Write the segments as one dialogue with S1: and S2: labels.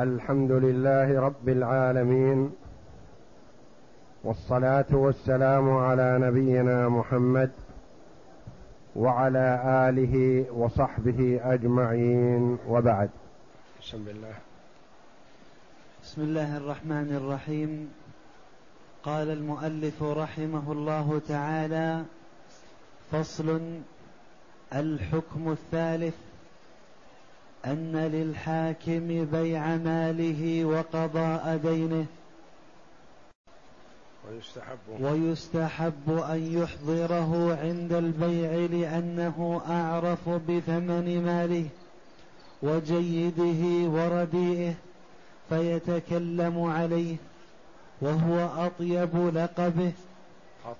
S1: الحمد لله رب العالمين والصلاة والسلام على نبينا محمد وعلى آله وصحبه أجمعين وبعد. بسم الله.
S2: بسم الله الرحمن الرحيم. قال المؤلف رحمه الله تعالى فصل الحكم الثالث أن للحاكم بيع ماله وقضاء دينه
S1: ويستحب.
S2: ويستحب أن يحضره عند البيع لأنه أعرف بثمن ماله وجيده ورديئه فيتكلم عليه وهو أطيب لقبه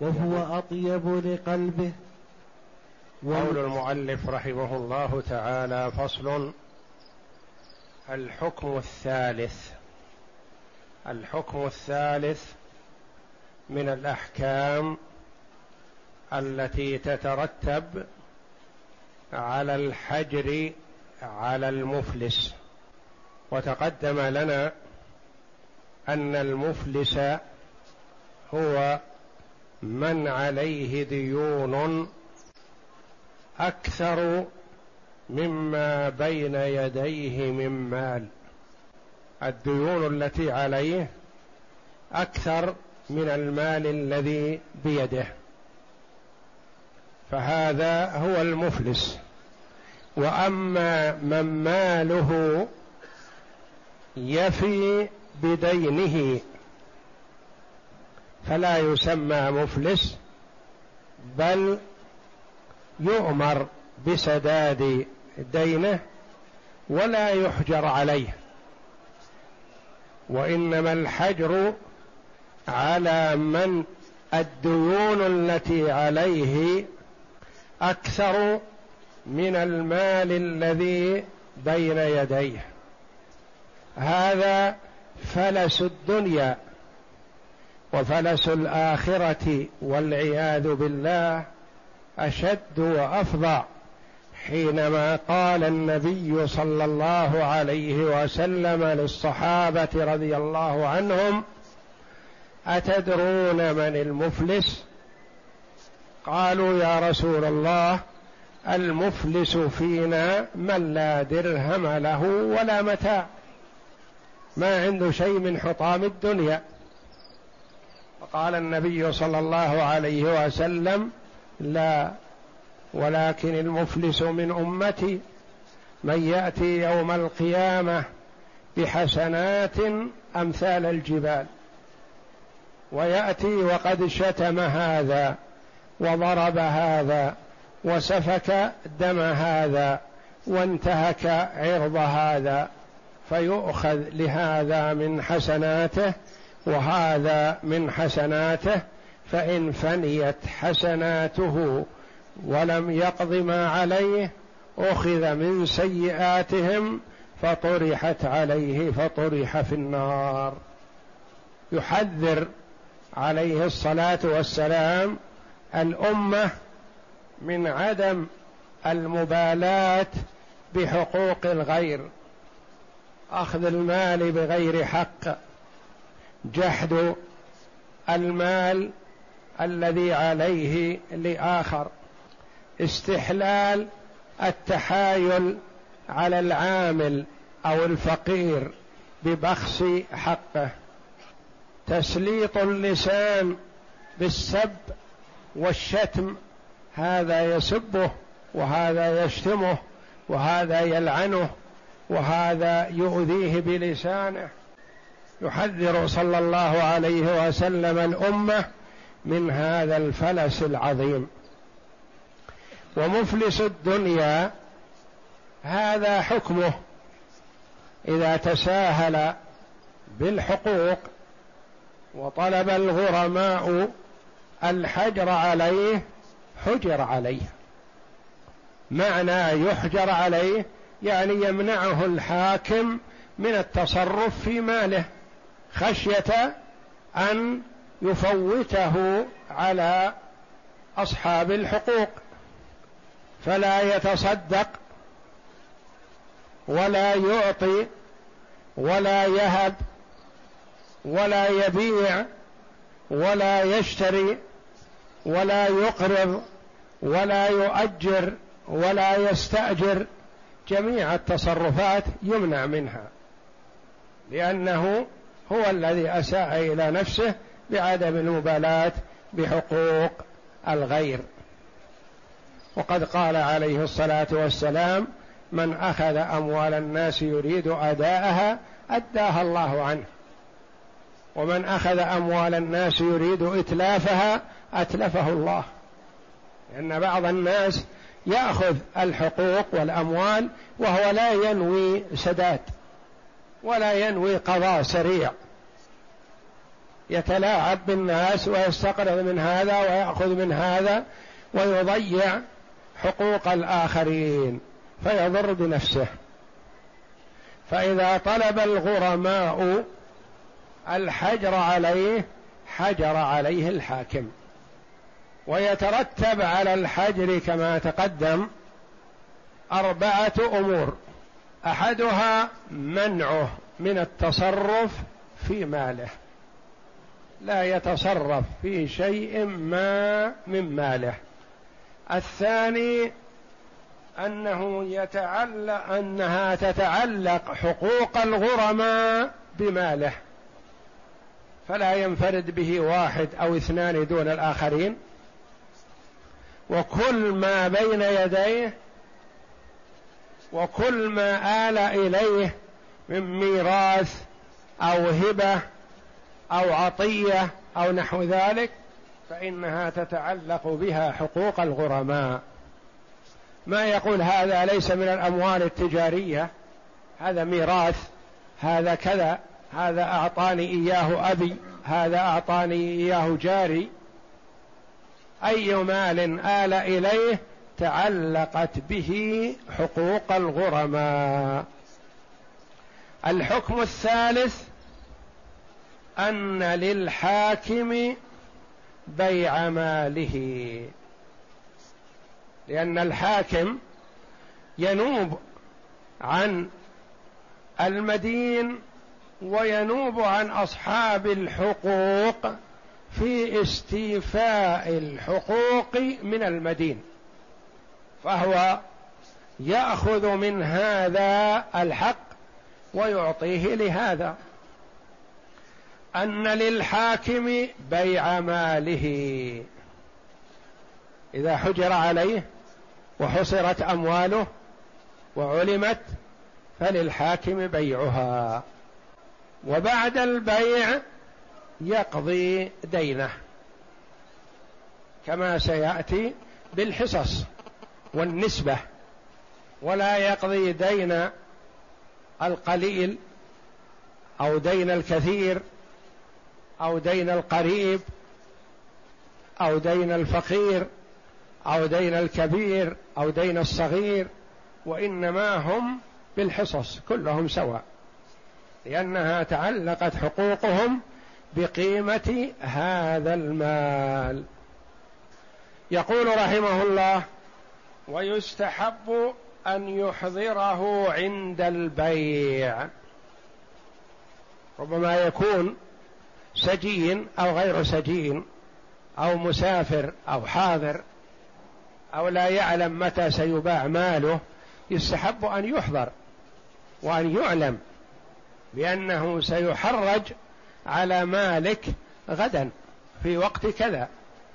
S2: وهو أطيب لقلبه.
S1: قول المؤلف رحمه الله تعالى فصل الحكم الثالث. الحكم الثالث من الأحكام التي تترتب على الحجر على المفلس. وتقدم لنا أن المفلس هو من عليه ديون أكثر مما بين يديه من مال. الديون التي عليه أكثر من المال الذي بيده. فهذا هو المفلس. وأما من ماله يفي بدينه فلا يسمى مفلس بل يؤمر بسداد دينه ولا يحجر عليه وإنما الحجر على من الديون التي عليه أكثر من المال الذي بين يديه. هذا فلس الدنيا وفلس الآخرة والعياذ بالله أشد وافظع حينما قال النبي صلى الله عليه وسلم للصحابة رضي الله عنهم أتدرون من المفلس؟ قالوا يا رسول الله المفلس فينا من لا درهم له ولا متاع ما عنده شيء من حطام الدنيا. وقال النبي صلى الله عليه وسلم لا ولكن المفلس من أمتي من يأتي يوم القيامة بحسنات أمثال الجبال. ويأتي وقد شتم هذا وضرب هذا وسفك دم هذا وانتهك عرض هذا فيؤخذ لهذا من حسناته وهذا من حسناته فإن فنيت حسناته ولم يقض ما عليه أخذ من سيئاتهم فطرحت عليه فطرح في النار. يحذر عليه الصلاة والسلام الأمة من عدم المبالاة بحقوق الغير. أخذ المال بغير حق. جحد المال الذي عليه لآخر. استحلال التحايل على العامل أو الفقير ببخس حقه. تسليط اللسان بالسب والشتم هذا يسبه وهذا يشتمه وهذا يلعنه وهذا يؤذيه بلسانه. يحذر صلى الله عليه وسلم الأمة من هذا الفلس العظيم. ومفلس الدنيا هذا حكمه. إذا تساهل بالحقوق وطلب الغرماء الحجر عليه حجر عليه. معنى يحجر عليه يعني يمنعه الحاكم من التصرف في ماله خشية أن يفوته على أصحاب الحقوق. فلا يتصدق ولا يعطي ولا يهب ولا يبيع ولا يشتري ولا يقرض ولا يؤجر ولا يستأجر. جميع التصرفات يمنع منها لأنه هو الذي أساء إلى نفسه بعدم المبالاة بحقوق الغير. وقد قال عليه الصلاة والسلام من أخذ أموال الناس يريد أداءها أداها الله عنه. ومن أخذ أموال الناس يريد إتلافها أتلفه الله. لأن بعض الناس يأخذ الحقوق والأموال وهو لا ينوي سداد ولا ينوي قضاء سريع. يتلاعب بالناس ويستقرض من هذا ويأخذ من هذا ويضيع حقوق الآخرين فيضر بنفسه. فإذا طلب الغرماء الحجر عليه حجر عليه الحاكم. ويترتب على الحجر كما تقدم أربعة أمور. أحدها منعه من التصرف في ماله. لا يتصرف في شيء ما من ماله. الثاني أنه يتعلق أنها تتعلق حقوق الغرماء بماله. فلا ينفرد به واحد أو اثنان دون الآخرين. وكل ما بين يديه وكل ما آل إليه من ميراث أو هبة أو عطية أو نحو ذلك فإنها تتعلق بها حقوق الغرماء. ما يقول هذا ليس من الأموال التجارية. هذا ميراث هذا كذا هذا أعطاني إياه أبي هذا أعطاني إياه جاري. أي مال آل إليه تعلقت به حقوق الغرماء. الحكم الثالث أن للحاكم بيع ماله. لأن الحاكم ينوب عن المدين وينوب عن أصحاب الحقوق في استيفاء الحقوق من المدين. فهو يأخذ من هذا الحق ويعطيه لهذا. أن للحاكم بيع ماله. إذا حجر عليه وحصرت أمواله وعلمت فللحاكم بيعها. وبعد البيع يقضي دينه كما سيأتي بالحصص والنسبة. ولا يقضي دين القليل أو دين الكثير أو دين القريب أو دين الفقير أو دين الكبير أو دين الصغير وإنما هم بالحصص كلهم سواء لأنها تعلقت حقوقهم بقيمة هذا المال. يقول رحمه الله ويستحب أن يحضره عند البيع. ربما يكون سجين أو غير سجين أو مسافر أو حاضر أو لا يعلم متى سيباع ماله يستحب أن يحضر وأن يعلم بأنه سيحرج على مالك غدا في وقت كذا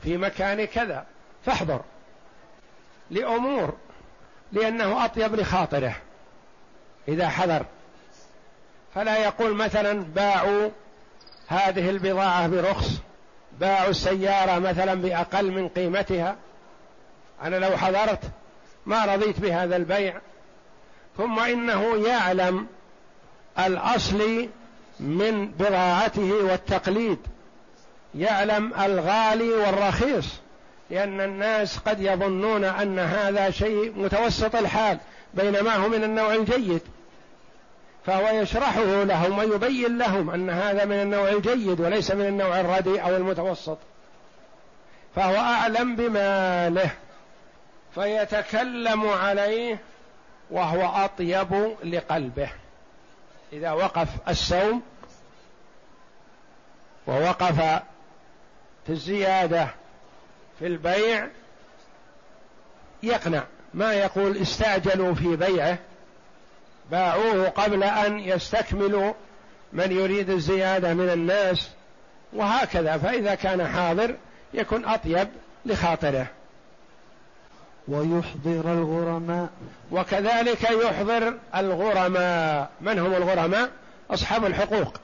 S1: في مكان كذا فاحضر. لأمور لأنه أطيب لخاطره. إذا حضر فلا يقول مثلا باعوا هذه البضاعة برخص. باعوا السيارة مثلا بأقل من قيمتها. أنا لو حضرت ما رضيت بهذا البيع. ثم إنه يعلم الأصل من بضاعته والتقليد. يعلم الغالي والرخيص. لأن الناس قد يظنون أن هذا شيء متوسط الحال بينما هو من النوع الجيد. فهو يشرحه لهم ويبين لهم أن هذا من النوع الجيد وليس من النوع الرديء أو المتوسط. فهو أعلم بماله فيتكلم عليه وهو أطيب لقلبه. إذا وقف السوم ووقف في الزيادة في البيع يقنع. ما يقول استعجلوا في بيعه باعوه قبل أن يستكملوا من يريد الزيادة من الناس وهكذا. فإذا كان حاضر يكون أطيب لخاطره.
S2: ويحضر الغرماء.
S1: وكذلك يحضر الغرماء. من هم الغرماء؟ أصحاب الحقوق.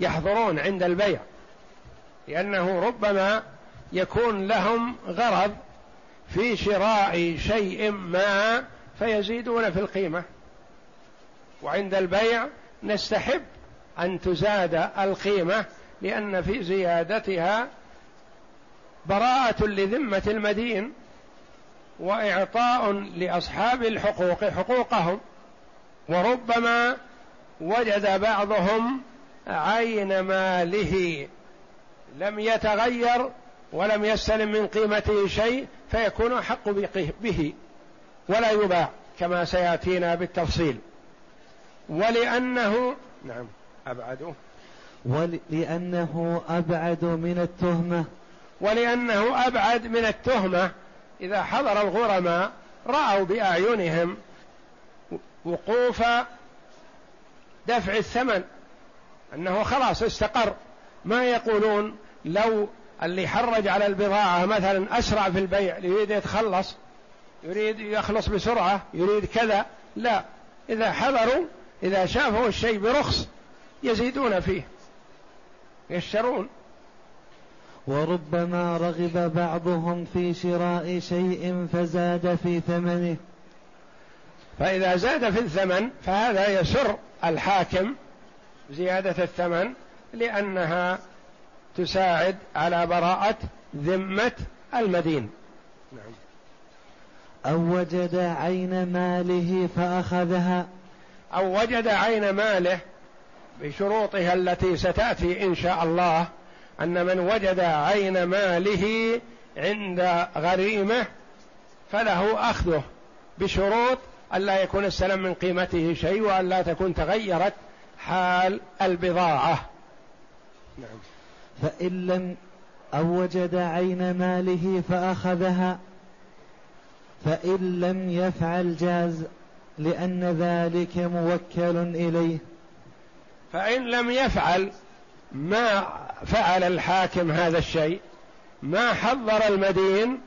S1: يحضرون عند البيع. لأنه ربما يكون لهم غرض في شراء شيء ما فيزيدون في القيمة. وعند البيع نستحب أن تزاد القيمة لأن في زيادتها براءة لذمة المدين وإعطاء لأصحاب الحقوق حقوقهم. وربما وجد بعضهم عين ماله لم يتغير ولم يستلم من قيمته شيء فيكون أحق به ولا يباع كما سيأتينا بالتفصيل. ولأنه نعم أبعده
S2: ولأنه أبعد من التهمة.
S1: ولأنه أبعد من التهمة. إذا حضر الغرماء رأوا بأعينهم وقوف دفع الثمن. أنه خلاص استقر. ما يقولون لو اللي حرج على البضاعة مثلا أسرع في البيع يريد يتخلص يريد يخلص بسرعة يريد كذا. لا إذا حضروا إذا شافوا الشيء برخص يزيدون فيه يشترون.
S2: وربما رغب بعضهم في شراء شيء فزاد في ثمنه.
S1: فإذا زاد في الثمن فهذا يسر الحاكم زيادة الثمن لأنها تساعد على براءة ذمة المدين. نعم.
S2: أو وجد عين ماله فأخذها.
S1: أو وجد عين ماله بشروطها التي ستأتي إن شاء الله أن من وجد عين ماله عند غريمه فله أخذه بشروط ألا يكون السلم من قيمته شيء وأن لا تكون تغيرت حال البضاعة.
S2: نعم. فإن لم أو وجد عين ماله فأخذها فإن لم يفعل جاز لأن ذلك موكل إليه.
S1: فإن لم يفعل ما فعل الحاكم هذا الشيء ما حضر المدين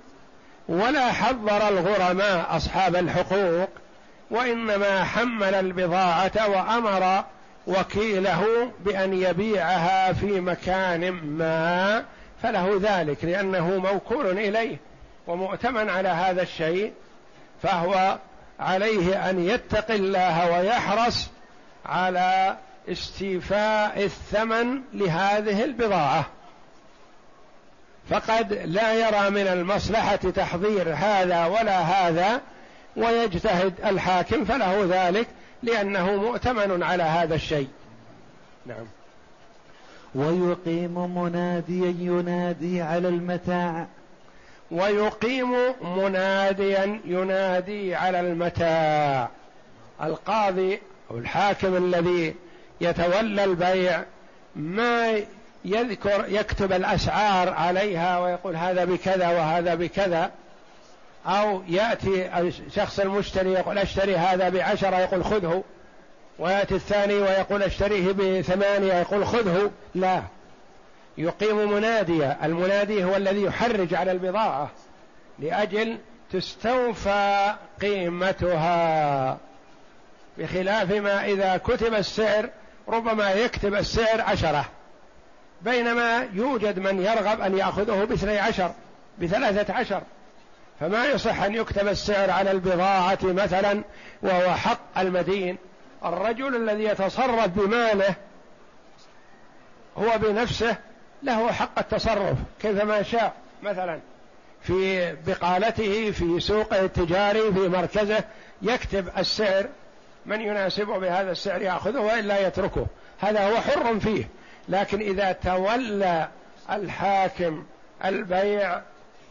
S1: ولا حضر الغرماء أصحاب الحقوق وإنما حمل البضاعة وأمر وكيله بأن يبيعها في مكان ما فله ذلك لأنه موكول إليه ومؤتمن على هذا الشيء فهو عليه أن يتقي الله ويحرص على استيفاء الثمن لهذه البضاعة. فقد لا يرى من المصلحة تحضير هذا ولا هذا ويجتهد الحاكم فله ذلك لأنه مؤتمن على هذا الشيء. نعم.
S2: ويقيم مناديا ينادي على المتاع.
S1: ويقيم مناديا ينادي على المتاع. القاضي أو الحاكم الذي يتولى البيع ما يذكر يكتب الأسعار عليها ويقول هذا بكذا وهذا بكذا. أو يأتي الشخص المشتري يقول أشتري هذا بعشرة يقول خذه ويأتي الثاني ويقول أشتريه بثمانية يقول خذه. لا يقيم مناديا المنادي هو الذي يحرج على البضاعة لأجل تستوفى قيمتها. بخلاف ما إذا كتب السعر ربما يكتب السعر عشرة. بينما يوجد من يرغب أن يأخذه باثني عشر بثلاثة عشر. فما يصح أن يكتب السعر على البضاعة مثلا وهو حق المدين. الرجل الذي يتصرف بماله هو بنفسه له حق التصرف كيفما شاء. مثلا في بقالته في سوقه التجاري في مركزه يكتب السعر من يناسبه بهذا السعر يأخذه والا يتركه. هذا هو حر فيه. لكن إذا تولى الحاكم البيع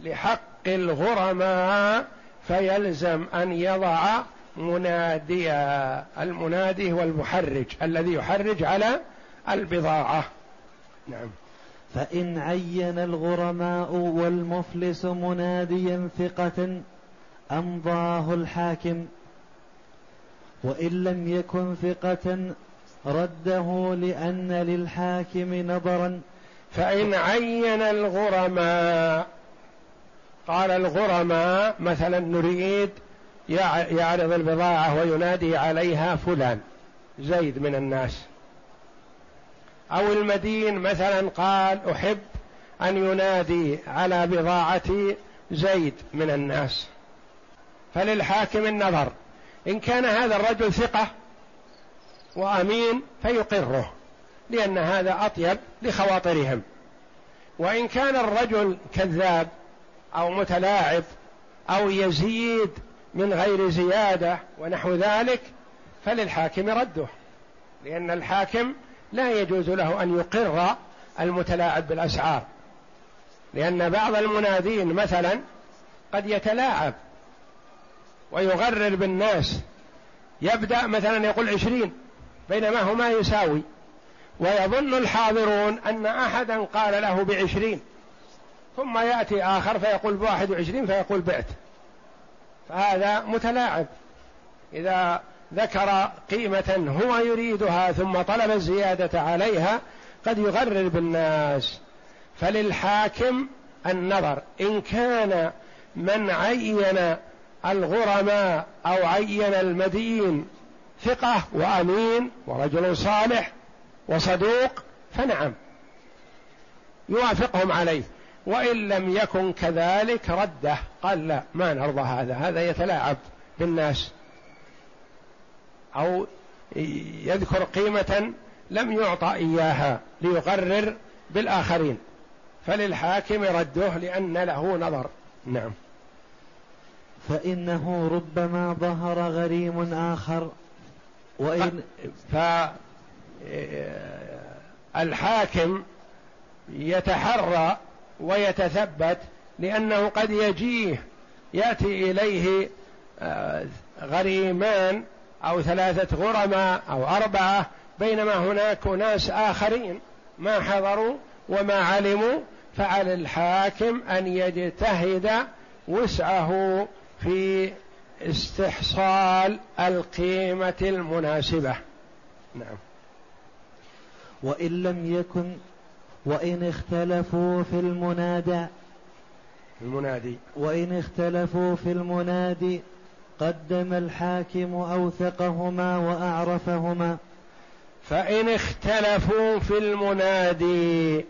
S1: لحق الغرماء فيلزم أن يضع مناديا المنادي هو المحرج الذي يحرج على البضاعة. نعم.
S2: فإن عين الغرماء والمفلس مناديا ثقة أمضاه الحاكم وإن لم يكن ثقة رده لأن للحاكم نظرا.
S1: فإن عين الغرماء قال الغرماء مثلا نريد يعرض البضاعة وينادي عليها فلان زيد من الناس. أو المدين مثلا قال أحب أن ينادي على بضاعتي زيد من الناس. فللحاكم النظر إن كان هذا الرجل ثقة وأمين فيقره لأن هذا أطيب لخواطرهم. وإن كان الرجل كذاب أو متلاعب أو يزيد من غير زيادة ونحو ذلك فللحاكم رده. لأن الحاكم لا يجوز له أن يقر المتلاعب بالأسعار. لأن بعض المنادين مثلا قد يتلاعب ويغرر بالناس. يبدأ مثلا يقول عشرين بينما هو ما يساوي. ويظن الحاضرون أن أحدا قال له بعشرين ثم يأتي آخر فيقول بواحد وعشرين فيقول بعت. فهذا متلاعب. إذا ذكر قيمة هو يريدها ثم طلب الزيادة عليها قد يغرر بالناس. فللحاكم النظر إن كان من عين الغرماء أو عين المدين ثقة وأمين ورجل صالح وصدوق فنعم يوافقهم عليه. وإن لم يكن كذلك رده قال لا ما نرضى هذا هذا يتلاعب بالناس. أو يذكر قيمة لم يعطى إياها ليقرر بالآخرين. فللحاكم رده لأن له نظر. نعم.
S2: فإنه ربما ظهر غريم آخر.
S1: وإن فالحاكم يتحرى ويتثبت لأنه قد يجيه يأتي إليه آه، غريمان أو ثلاثة غرماء أو أربعة بينما هناك ناس آخرين. ما حضروا وما علموا فعلى الحاكم أن يجتهد وسعه في استحصال القيمة المناسبة. نعم.
S2: وإن لم يكن وإن اختلفوا في المنادى.
S1: المنادي.
S2: وإن اختلفوا في المنادي. قدم الحاكم أوثقهما وأعرفهما
S1: فإن اختلفوا في المنادي.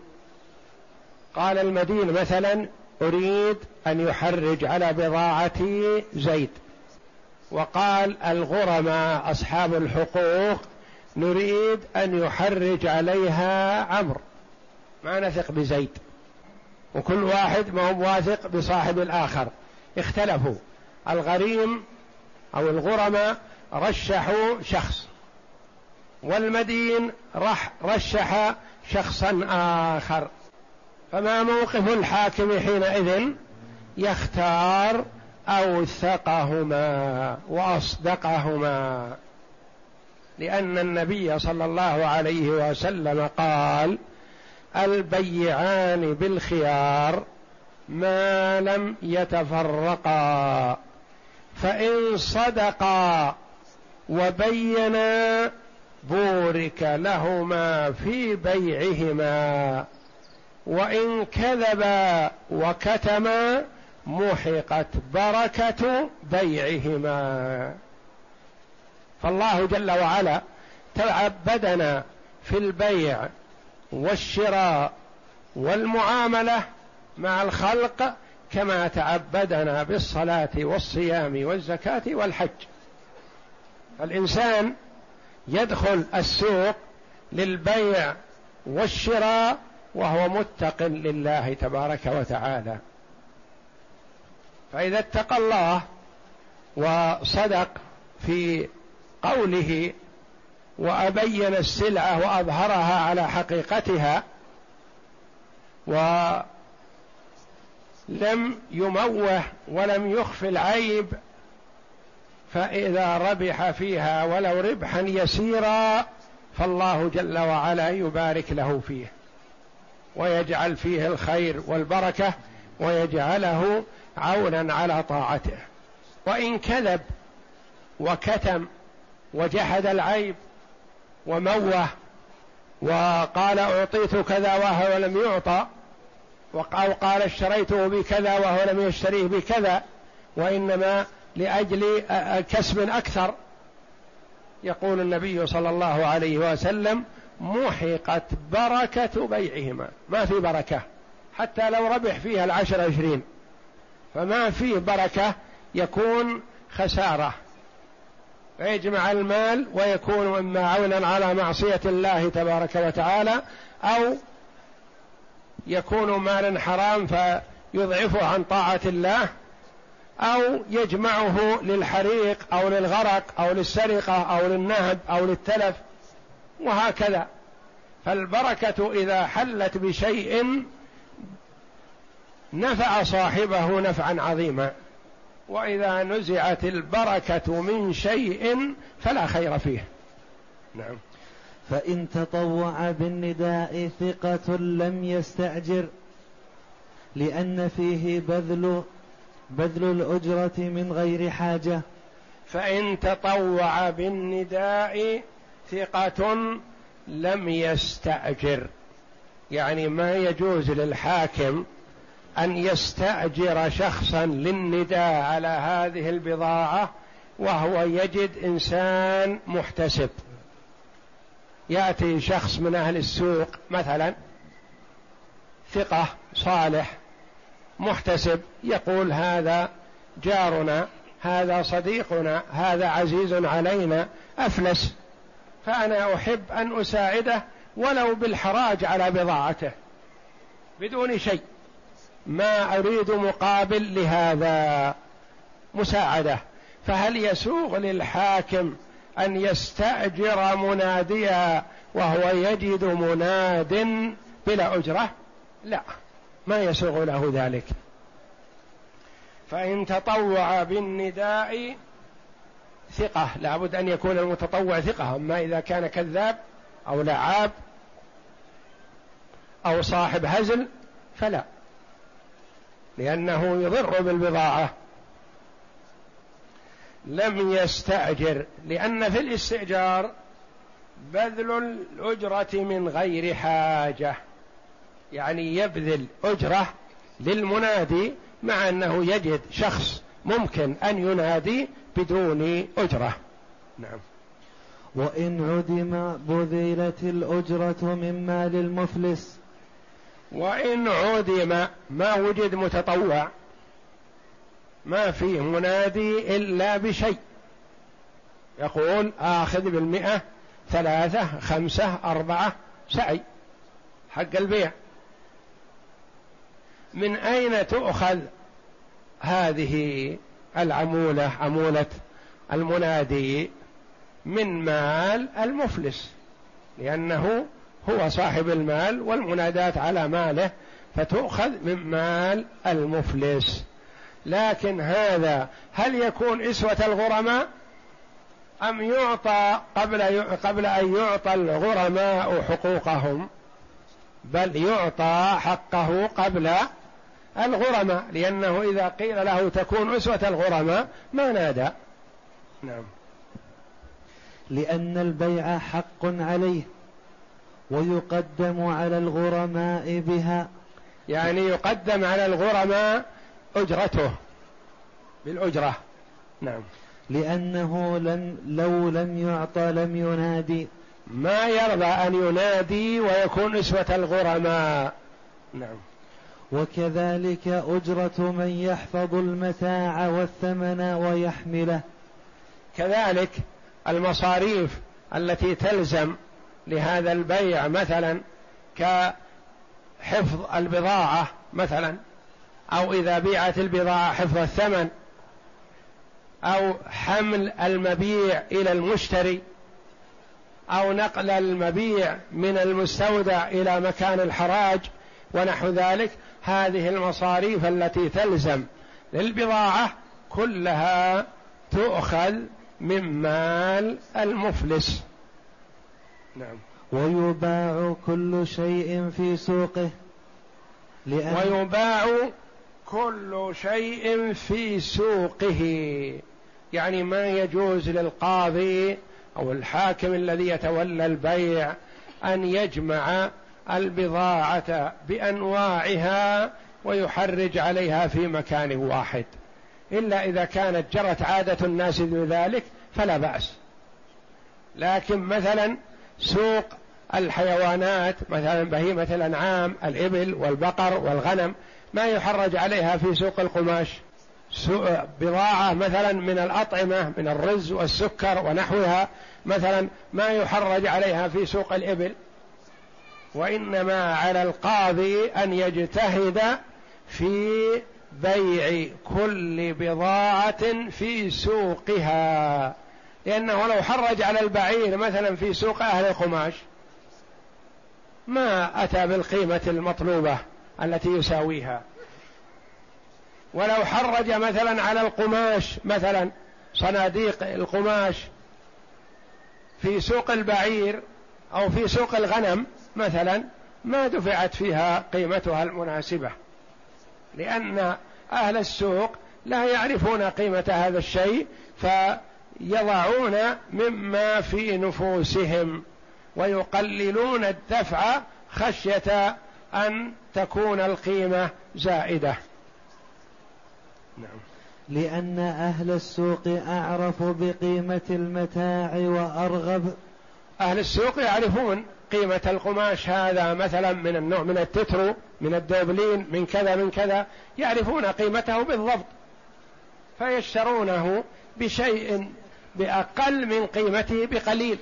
S1: قال المدين مثلا أريد أن يحرج على بضاعتي زيد. وقال الغرماء أصحاب الحقوق نريد أن يحرج عليها عمرو. ما نثق بزيد. وكل واحد ما هو واثق بصاحب الآخر. اختلفوا. الغريم أو الغرماء رشحوا شخص والمدين رح رشح شخصا آخر. فما موقف الحاكم حينئذ؟ يختار أوثقهما وأصدقهما. لأن النبي صلى الله عليه وسلم قال البيعان بالخيار ما لم يتفرقا. فإن صدقا وبينا بورك لهما في بيعهما. وإن كذبا وكتما محقت بركة بيعهما. فالله جل وعلا تعبدنا في البيع والشراء والمعاملة مع الخلق كما تعبدنا بالصلاة والصيام والزكاة والحج. الإنسان يدخل السوق للبيع والشراء وهو متق لله تبارك وتعالى. فإذا اتقى الله وصدق في قوله وأبين السلعة وأظهرها على حقيقتها ولم يموه ولم يخف العيب فإذا ربح فيها ولو ربحا يسيرا فالله جل وعلا يبارك له فيه ويجعل فيه الخير والبركة ويجعله عونا على طاعته. وإن كذب وكتم وجحد العيب وموه وقال أعطيت كذا وهو لم يعطى أو قال اشتريته بكذا وهو لم يشتريه بكذا وإنما لأجل كسب أكثر. يقول النبي صلى الله عليه وسلم محقت بركة بيعهما. ما في بركة حتى لو ربح فيها العشر عشرين. فما فيه بركة يكون خسارة. فيجمع المال ويكون إما عونا على معصية الله تبارك وتعالى أو يكون مالا حرام فيضعفه عن طاعة الله أو يجمعه للحريق أو للغرق أو للسرقة أو للنهب أو للتلف وهكذا. فالبركة إذا حلت بشيء نفع صاحبه نفعا عظيما وإذا نزعت البركة من شيء فلا خير فيه. نعم.
S2: فإن تطوع بالنداء ثقة لم يستأجر لأن فيه بذل بذل الأجرة من غير حاجة.
S1: فإن تطوع بالنداء ثقة لم يستأجر. يعني ما يجوز للحاكم أن يستأجر شخصا للنداء على هذه البضاعة وهو يجد إنسان محتسب. يأتي شخص من أهل السوق مثلا ثقة صالح محتسب يقول هذا جارنا هذا صديقنا هذا عزيز علينا أفلس. فأنا أحب أن أساعده ولو بالحراج على بضاعته بدون شيء. ما أريد مقابل لهذا مساعدة. فهل يسوغ للحاكم أن يستأجر مناديا وهو يجد مناد بلا أجرة؟ لا ما يسوغ له ذلك. فإن تطوع بالنداء ثقة لابد أن يكون المتطوع ثقة. أما إذا كان كذاب أو لعاب أو صاحب هزل فلا لأنه يضر بالبضاعة. لم يستأجر لأن في الاستئجار بذل الأجرة من غير حاجة. يعني يبذل أجرة للمنادي مع أنه يجد شخص ممكن أن ينادي بدون أجرة. نعم.
S2: وإن عدم بذلت الأجرة من مال المفلس.
S1: وإن عدم ما وجد متطوع. ما فيه منادي إلا بشيء. يقول آخذ بالمئة ثلاثة خمسة أربعة سعي. حق البيع. من أين تؤخذ هذه العمولة عمولة المنادي؟ من مال المفلس لأنه هو صاحب المال والمنادات على ماله فتؤخذ من مال المفلس. لكن هذا هل يكون إسوة الغرماء؟ أم يعطى قبل قبل أن يعطى الغرماء حقوقهم؟ بل يعطى حقه قبل الغرماء لأنه إذا قيل له تكون أسوة الغرماء ما نادى. نعم.
S2: لأن البيع حق عليه ويقدم على الغرماء بها.
S1: يعني يقدم على الغرماء أجرته. بالأجرة. نعم.
S2: لأنه لم لو لم يعطى لم ينادي.
S1: ما يرضى أن ينادي ويكون نسوة الغرماء. نعم.
S2: وكذلك أجرة من يحفظ المتاع والثمن ويحمله.
S1: كذلك المصاريف التي تلزم لهذا البيع مثلا كحفظ البضاعة مثلا. أو إذا بيعت البضاعة حفظ الثمن أو حمل المبيع إلى المشتري أو نقل المبيع من المستودع إلى مكان الحراج ونحو ذلك هذه المصاريف التي تلزم للبضاعة كلها تؤخذ من مال المفلس.
S2: نعم. ويباع كل شيء في سوقه
S1: لأن ويباع كل شيء في سوقه. يعني ما يجوز للقاضي أو الحاكم الذي يتولى البيع أن يجمع البضاعة بأنواعها ويحرج عليها في مكان واحد. إلا إذا كانت جرت عادة الناس بذلك فلا بأس. لكن مثلا سوق الحيوانات مثلا بهيمة الأنعام الإبل والبقر والغنم ما يحرج عليها في سوق القماش. بضاعة مثلا من الأطعمة من الرز والسكر ونحوها مثلا ما يحرج عليها في سوق الإبل. وإنما على القاضي أن يجتهد في بيع كل بضاعة في سوقها. لأنه لو حرج على البعير مثلا في سوق أهل القماش ما أتى بالقيمة المطلوبة. التي يساويها. ولو حرج مثلا على القماش مثلا صناديق القماش في سوق البعير أو في سوق الغنم مثلا ما دفعت فيها قيمتها المناسبة. لأن أهل السوق لا يعرفون قيمة هذا الشيء فيضعون مما في نفوسهم ويقللون الدفع خشية أن تكون القيمة زائدة.
S2: نعم. لأن أهل السوق أعرف بقيمة المتاع وأرغب.
S1: أهل السوق يعرفون قيمة القماش هذا مثلا من النوع من التترو من الدوبلين من كذا من كذا. يعرفون قيمته بالضبط. فيشترونه بشيء بأقل من قيمته بقليل.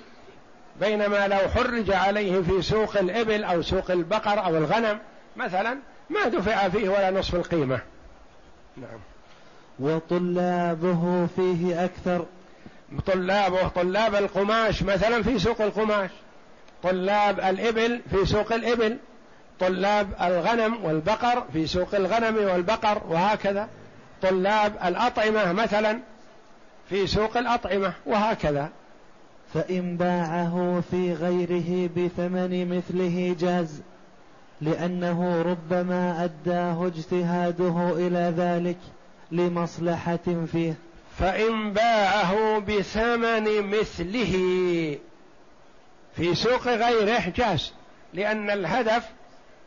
S1: بينما لو حرج عليه في سوق الإبل أو سوق البقر أو الغنم مثلا ما دفع فيه ولا نصف القيمة.
S2: نعم. وطلابه فيه أكثر.
S1: طلابه طلاب القماش مثلا في سوق القماش. طلاب الإبل في سوق الإبل. طلاب الغنم والبقر في سوق الغنم والبقر وهكذا. طلاب الأطعمة مثلا في سوق الأطعمة وهكذا.
S2: فإن باعه في غيره بثمن مثله جاز. لأنه ربما أداه اجتهاده إلى ذلك لمصلحة فيه.
S1: فإن باعه بثمن مثله في سوق غيره جاز لأن الهدف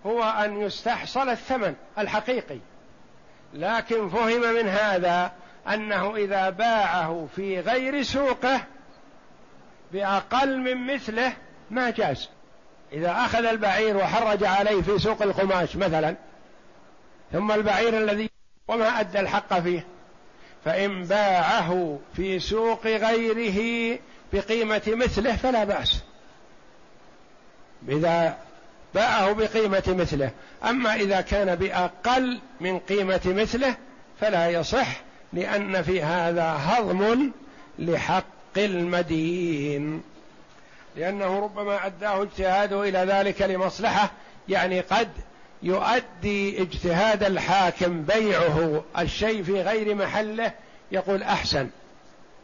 S1: هو أن يستحصل الثمن الحقيقي. لكن فهم من هذا أنه إذا باعه في غير سوقه بأقل من مثله ما جاز. إذا أخذ البعير وحرج عليه في سوق القماش مثلا ثم البعير الذي وما أدى الحق فيه فإن باعه في سوق غيره بقيمة مثله فلا بأس. إذا باعه بقيمة مثله أما إذا كان بأقل من قيمة مثله فلا يصح لأن في هذا هضم لحق المدين. لأنه ربما أداه اجتهاده إلى ذلك لمصلحة يعني قد يؤدي اجتهاد الحاكم بيعه الشيء في غير محله يقول أحسن.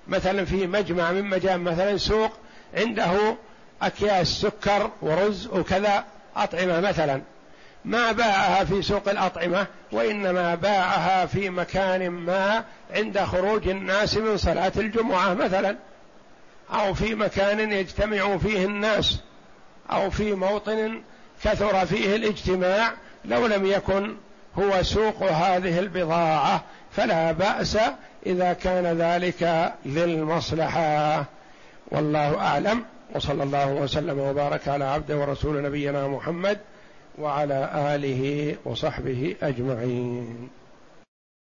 S1: مثلا في مجمع من مجام مثلا سوق عنده أكياس سكر ورز وكذا أطعمة مثلا. ما باعها في سوق الأطعمة وإنما باعها في مكان ما عند خروج الناس من صلاة الجمعة مثلا. أو في مكان يجتمع فيه الناس أو في موطن كثر فيه الاجتماع لو لم يكن هو سوق هذه البضاعة فلا بأس إذا كان ذلك للمصلحة. والله أعلم. وصلى الله وسلم وبارك على عبده ورسول نبينا محمد وعلى آله وصحبه أجمعين.